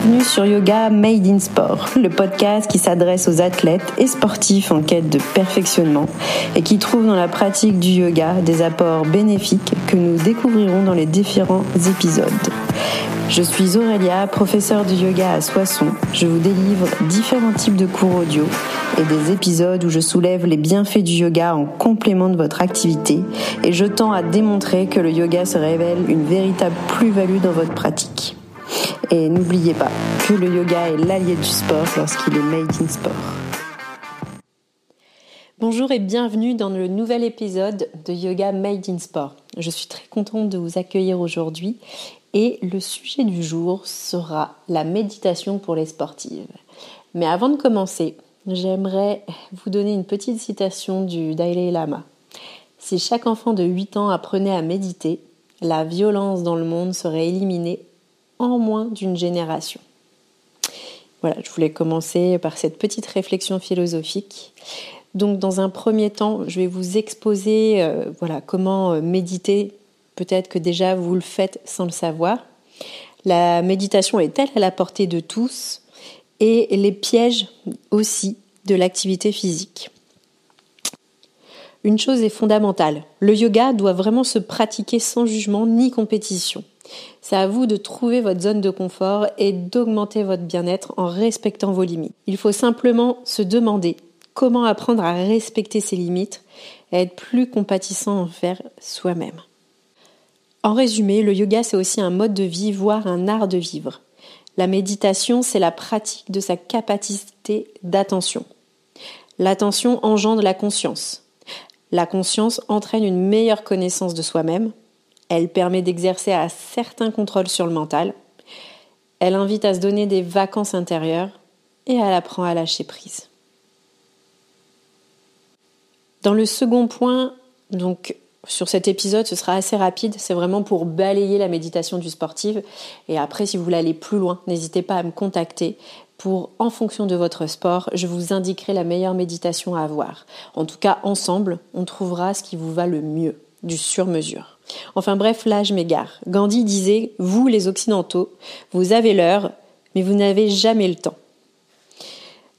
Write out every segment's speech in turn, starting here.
Bienvenue sur Yoga Made in Sport, le podcast qui s'adresse aux athlètes et sportifs en quête de perfectionnement et qui trouve dans la pratique du yoga des apports bénéfiques que nous découvrirons dans les différents épisodes. Je suis Aurélia, professeure de yoga à Soissons. Je vous délivre différents types de cours audio et des épisodes où je soulève les bienfaits du yoga en complément de votre activité et je tends à démontrer que le yoga se révèle une véritable plus-value dans votre pratique. Et n'oubliez pas que le yoga est l'allié du sport lorsqu'il est made in sport. Bonjour et bienvenue dans le nouvel épisode de Yoga Made in Sport. Je suis très contente de vous accueillir aujourd'hui et le sujet du jour sera la méditation pour les sportives. Mais avant de commencer, j'aimerais vous donner une petite citation du Dalai Lama. Si chaque enfant de 8 ans apprenait à méditer, la violence dans le monde serait éliminée en moins d'une génération. Voilà, je voulais commencer par cette petite réflexion philosophique. Donc, dans un premier temps, je vais vous exposer euh, voilà, comment euh, méditer. Peut-être que déjà vous le faites sans le savoir. La méditation est-elle à la portée de tous et les pièges aussi de l'activité physique. Une chose est fondamentale, le yoga doit vraiment se pratiquer sans jugement ni compétition. C'est à vous de trouver votre zone de confort et d'augmenter votre bien-être en respectant vos limites. Il faut simplement se demander comment apprendre à respecter ses limites et être plus compatissant envers soi-même. En résumé, le yoga c'est aussi un mode de vie, voire un art de vivre. La méditation, c'est la pratique de sa capacité d'attention. L'attention engendre la conscience. La conscience entraîne une meilleure connaissance de soi-même, elle permet d'exercer un certain contrôle sur le mental. Elle invite à se donner des vacances intérieures et elle apprend à lâcher prise. Dans le second point, donc sur cet épisode, ce sera assez rapide. C'est vraiment pour balayer la méditation du sportif. Et après, si vous voulez aller plus loin, n'hésitez pas à me contacter pour, en fonction de votre sport, je vous indiquerai la meilleure méditation à avoir. En tout cas, ensemble, on trouvera ce qui vous va le mieux, du sur-mesure. Enfin bref, là je m'égare. Gandhi disait, vous les Occidentaux, vous avez l'heure, mais vous n'avez jamais le temps.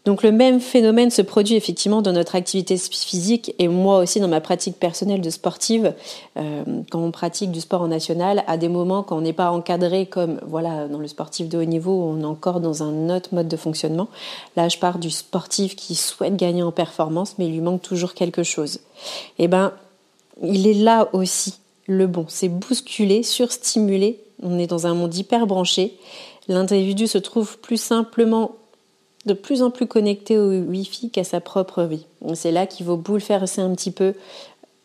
Donc le même phénomène se produit effectivement dans notre activité physique et moi aussi dans ma pratique personnelle de sportive. Euh, quand on pratique du sport en national, à des moments quand on n'est pas encadré comme voilà dans le sportif de haut niveau, on est encore dans un autre mode de fonctionnement. Là, je pars du sportif qui souhaite gagner en performance, mais il lui manque toujours quelque chose. Eh ben, il est là aussi le bon. C'est bousculé, surstimulé. On est dans un monde hyper branché. L'individu se trouve plus simplement de plus en plus connecté au Wi-Fi qu'à sa propre vie. C'est là qu'il faut bouleverser un petit peu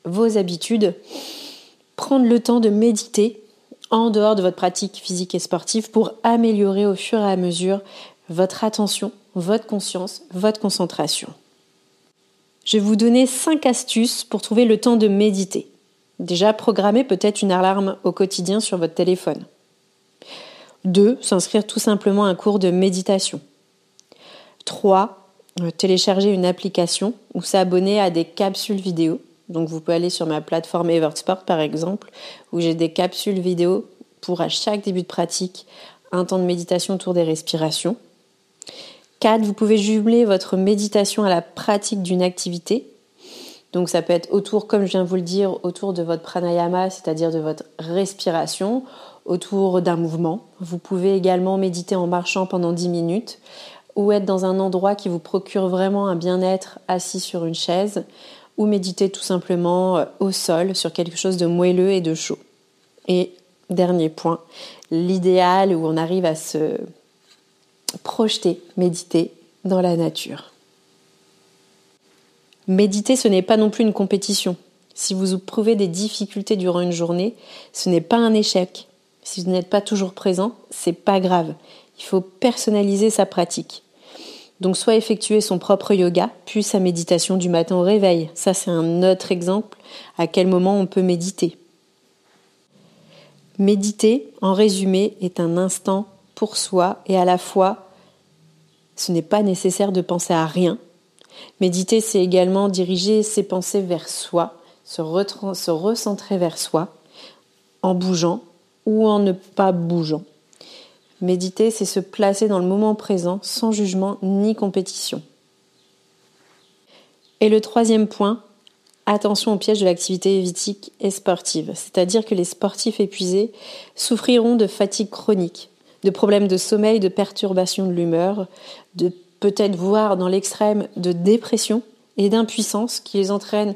vos habitudes. Prendre le temps de méditer en dehors de votre pratique physique et sportive pour améliorer au fur et à mesure votre attention, votre conscience, votre concentration. Je vais vous donner 5 astuces pour trouver le temps de méditer. Déjà, programmer peut-être une alarme au quotidien sur votre téléphone. 2. S'inscrire tout simplement à un cours de méditation. 3. Euh, télécharger une application ou s'abonner à des capsules vidéo. Donc vous pouvez aller sur ma plateforme Evertsport par exemple, où j'ai des capsules vidéo pour à chaque début de pratique un temps de méditation autour des respirations. 4. Vous pouvez jumeler votre méditation à la pratique d'une activité donc ça peut être autour, comme je viens de vous le dire, autour de votre pranayama, c'est-à-dire de votre respiration, autour d'un mouvement. Vous pouvez également méditer en marchant pendant 10 minutes ou être dans un endroit qui vous procure vraiment un bien-être assis sur une chaise ou méditer tout simplement euh, au sol sur quelque chose de moelleux et de chaud. Et dernier point, l'idéal où on arrive à se projeter, méditer dans la nature. Méditer, ce n'est pas non plus une compétition. Si vous éprouvez des difficultés durant une journée, ce n'est pas un échec. Si vous n'êtes pas toujours présent, c'est pas grave. Il faut personnaliser sa pratique. Donc soit effectuer son propre yoga, puis sa méditation du matin au réveil. Ça c'est un autre exemple à quel moment on peut méditer. Méditer, en résumé, est un instant pour soi et à la fois ce n'est pas nécessaire de penser à rien, Méditer, c'est également diriger ses pensées vers soi, se, recentrer vers soi, en bougeant ou en ne pas bougeant. Méditer, c'est se placer dans le moment présent sans jugement ni compétition. Et le troisième point, attention au piège de l'activité vitique et sportive. C'est-à-dire que les sportifs épuisés souffriront de fatigue chronique, de problèmes de sommeil, de perturbations de l'humeur, de peut-être voir dans l'extrême de dépression et d'impuissance qui les entraînent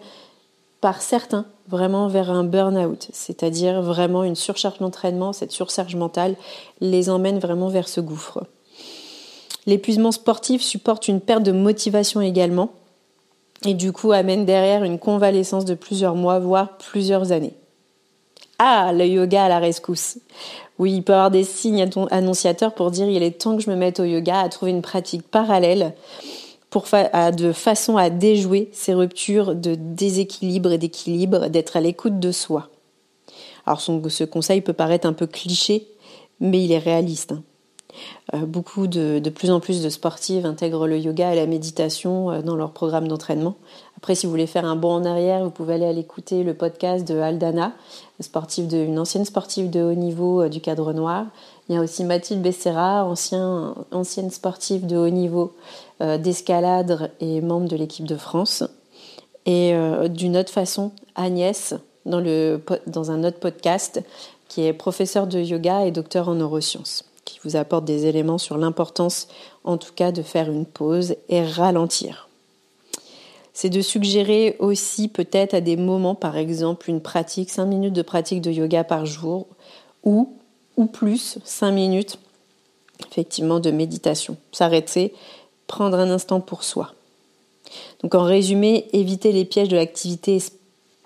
par certains vraiment vers un burn-out, c'est-à-dire vraiment une surcharge d'entraînement, cette surcharge mentale les emmène vraiment vers ce gouffre. L'épuisement sportif supporte une perte de motivation également et du coup amène derrière une convalescence de plusieurs mois, voire plusieurs années. Ah, le yoga à la rescousse. Oui, il peut y avoir des signes annonciateurs pour dire il est temps que je me mette au yoga, à trouver une pratique parallèle de façon à déjouer ces ruptures de déséquilibre et d'équilibre, d'être à l'écoute de soi. Alors ce conseil peut paraître un peu cliché, mais il est réaliste. Hein. Euh, beaucoup de, de, plus en plus de sportives intègrent le yoga et la méditation euh, dans leur programme d'entraînement. Après, si vous voulez faire un bond en arrière, vous pouvez aller à l'écouter le podcast de Aldana, sportive de, une ancienne sportive de haut niveau euh, du cadre noir. Il y a aussi Mathilde Becerra, ancien, ancienne sportive de haut niveau d'escalade et membre de l'équipe de France. Et d'une autre façon, Agnès, dans, dans un autre podcast, qui est professeure de yoga et docteur en neurosciences qui vous apporte des éléments sur l'importance, en tout cas, de faire une pause et ralentir. C'est de suggérer aussi peut-être à des moments, par exemple, une pratique, 5 minutes de pratique de yoga par jour ou, plus, 5 minutes effectivement de méditation. S'arrêter, prendre un instant pour soi. Donc en résumé, évitez les pièges de l'activité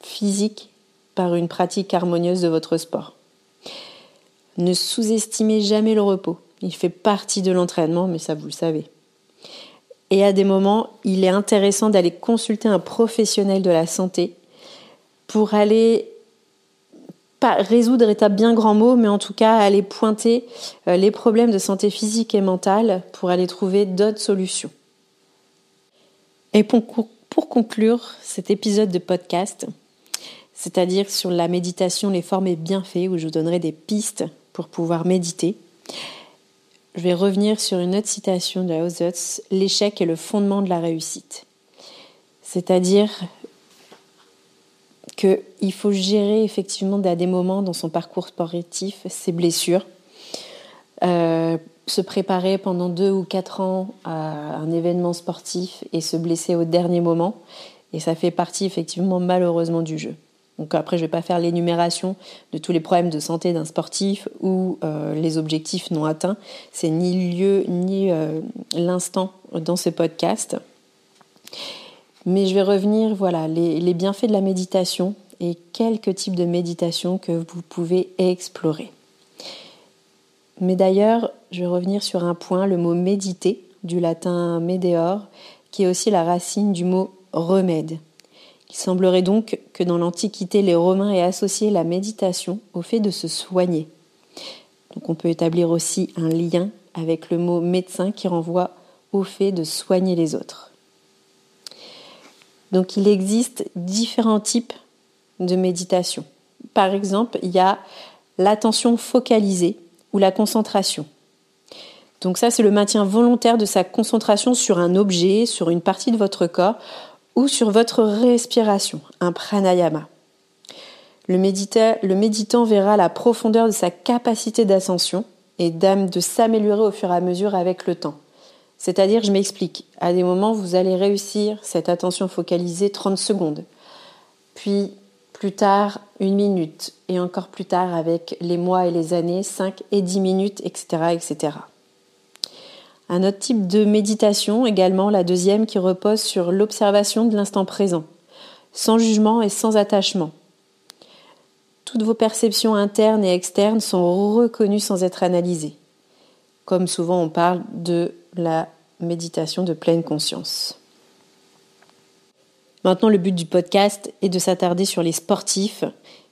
physique par une pratique harmonieuse de votre sport. Ne sous-estimez jamais le repos. Il fait partie de l'entraînement, mais ça vous le savez. Et à des moments, il est intéressant d'aller consulter un professionnel de la santé pour aller pas résoudre est un bien grand mot, mais en tout cas aller pointer euh, les problèmes de santé physique et mentale pour aller trouver d'autres solutions. Et pour, pour conclure cet épisode de podcast, c'est-à-dire sur la méditation, les formes et bienfaits, où je vous donnerai des pistes pour pouvoir méditer. Je vais revenir sur une autre citation de Lausutz, l'échec est le fondement de la réussite. C'est-à-dire qu'il faut gérer effectivement à des moments dans son parcours sportif ses blessures, euh, se préparer pendant deux ou quatre ans à un événement sportif et se blesser au dernier moment. Et ça fait partie effectivement malheureusement du jeu. Donc après, je ne vais pas faire l'énumération de tous les problèmes de santé d'un sportif ou euh, les objectifs non atteints. C'est ni lieu ni euh, l'instant dans ce podcast. Mais je vais revenir, voilà, les, les, bienfaits de la méditation et quelques types de méditation que vous pouvez explorer. Mais d'ailleurs, je vais revenir sur un point, le mot méditer, du latin medeor, qui est aussi la racine du mot remède. Il semblerait donc que dans l'Antiquité, les Romains aient associé la méditation au fait de se soigner. On peut établir aussi un lien avec le mot médecin qui renvoie au fait de soigner les autres. Donc il existe différents types de méditation. Par exemple, il y a l'attention focalisée ou la concentration. Donc ça, c'est le maintien volontaire de sa concentration sur un objet, sur une partie de votre corps, ou sur votre respiration, un pranayama. Le, méditant verra la profondeur de sa capacité d'ascension et d'âme de s'améliorer au fur et à mesure avec le temps. C'est-à-dire, je m'explique, à des moments, vous allez réussir cette attention focalisée 30 secondes, puis plus tard une minute, et encore plus tard avec les mois et les années, 5 et 10 minutes, etc. etc. Un autre type de méditation également, la deuxième, qui repose sur l'observation de l'instant présent, sans jugement et sans attachement. Toutes vos perceptions internes et externes sont reconnues sans être analysées. Comme souvent on parle de la méditation de pleine conscience. Maintenant, le but du podcast est de s'attarder sur les sportifs,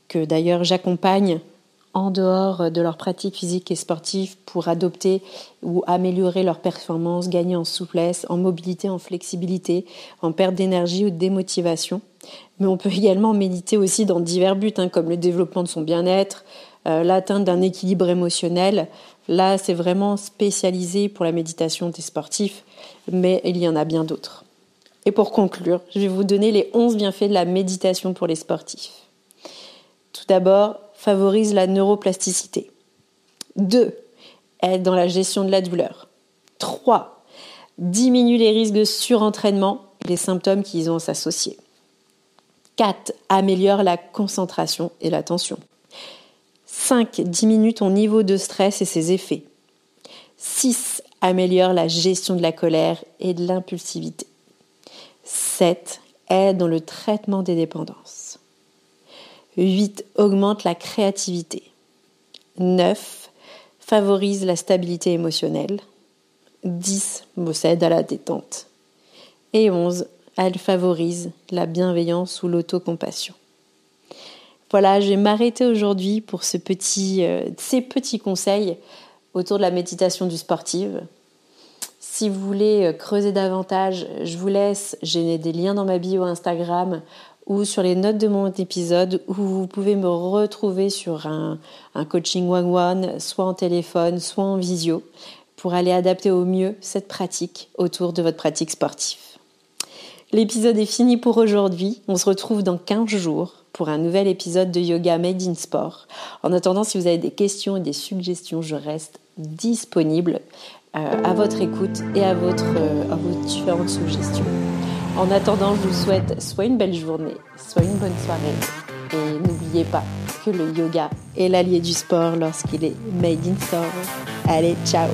que d'ailleurs j'accompagne en dehors de leur pratique physique et sportive pour adopter ou améliorer leur performance, gagner en souplesse, en mobilité, en flexibilité, en perte d'énergie ou de démotivation. Mais on peut également méditer aussi dans divers buts, hein, comme le développement de son bien-être, euh, l'atteinte d'un équilibre émotionnel. Là, c'est vraiment spécialisé pour la méditation des sportifs, mais il y en a bien d'autres. Et pour conclure, je vais vous donner les 11 bienfaits de la méditation pour les sportifs. Tout d'abord, favorise la neuroplasticité. 2. Aide dans la gestion de la douleur. 3. Diminue les risques de surentraînement et les symptômes qui y ont s'associer. 4. Améliore la concentration et l'attention. 5. Diminue ton niveau de stress et ses effets. 6. Améliore la gestion de la colère et de l'impulsivité. 7. Aide dans le traitement des dépendances. 8. Augmente la créativité. 9. Favorise la stabilité émotionnelle. 10. Possède à la détente. Et 11. Elle favorise la bienveillance ou l'autocompassion. Voilà, je vais m'arrêter aujourd'hui pour ce petit, euh, ces petits conseils autour de la méditation du sportif. Si vous voulez euh, creuser davantage, je vous laisse, j'ai des liens dans ma bio Instagram ou sur les notes de mon épisode où vous pouvez me retrouver sur un, coaching one-one, soit en téléphone, soit en visio, pour aller adapter au mieux cette pratique autour de votre pratique sportive. L'épisode est fini pour aujourd'hui. On se retrouve dans 15 jours pour un nouvel épisode de Yoga Made in Sport. En attendant, si vous avez des questions et des suggestions, je reste disponible euh, à votre écoute et à, votre, euh, à vos différentes suggestions. En attendant, je vous souhaite soit une belle journée, soit une bonne soirée. Et n'oubliez pas que le yoga est l'allié du sport lorsqu'il est made in sport. Allez, ciao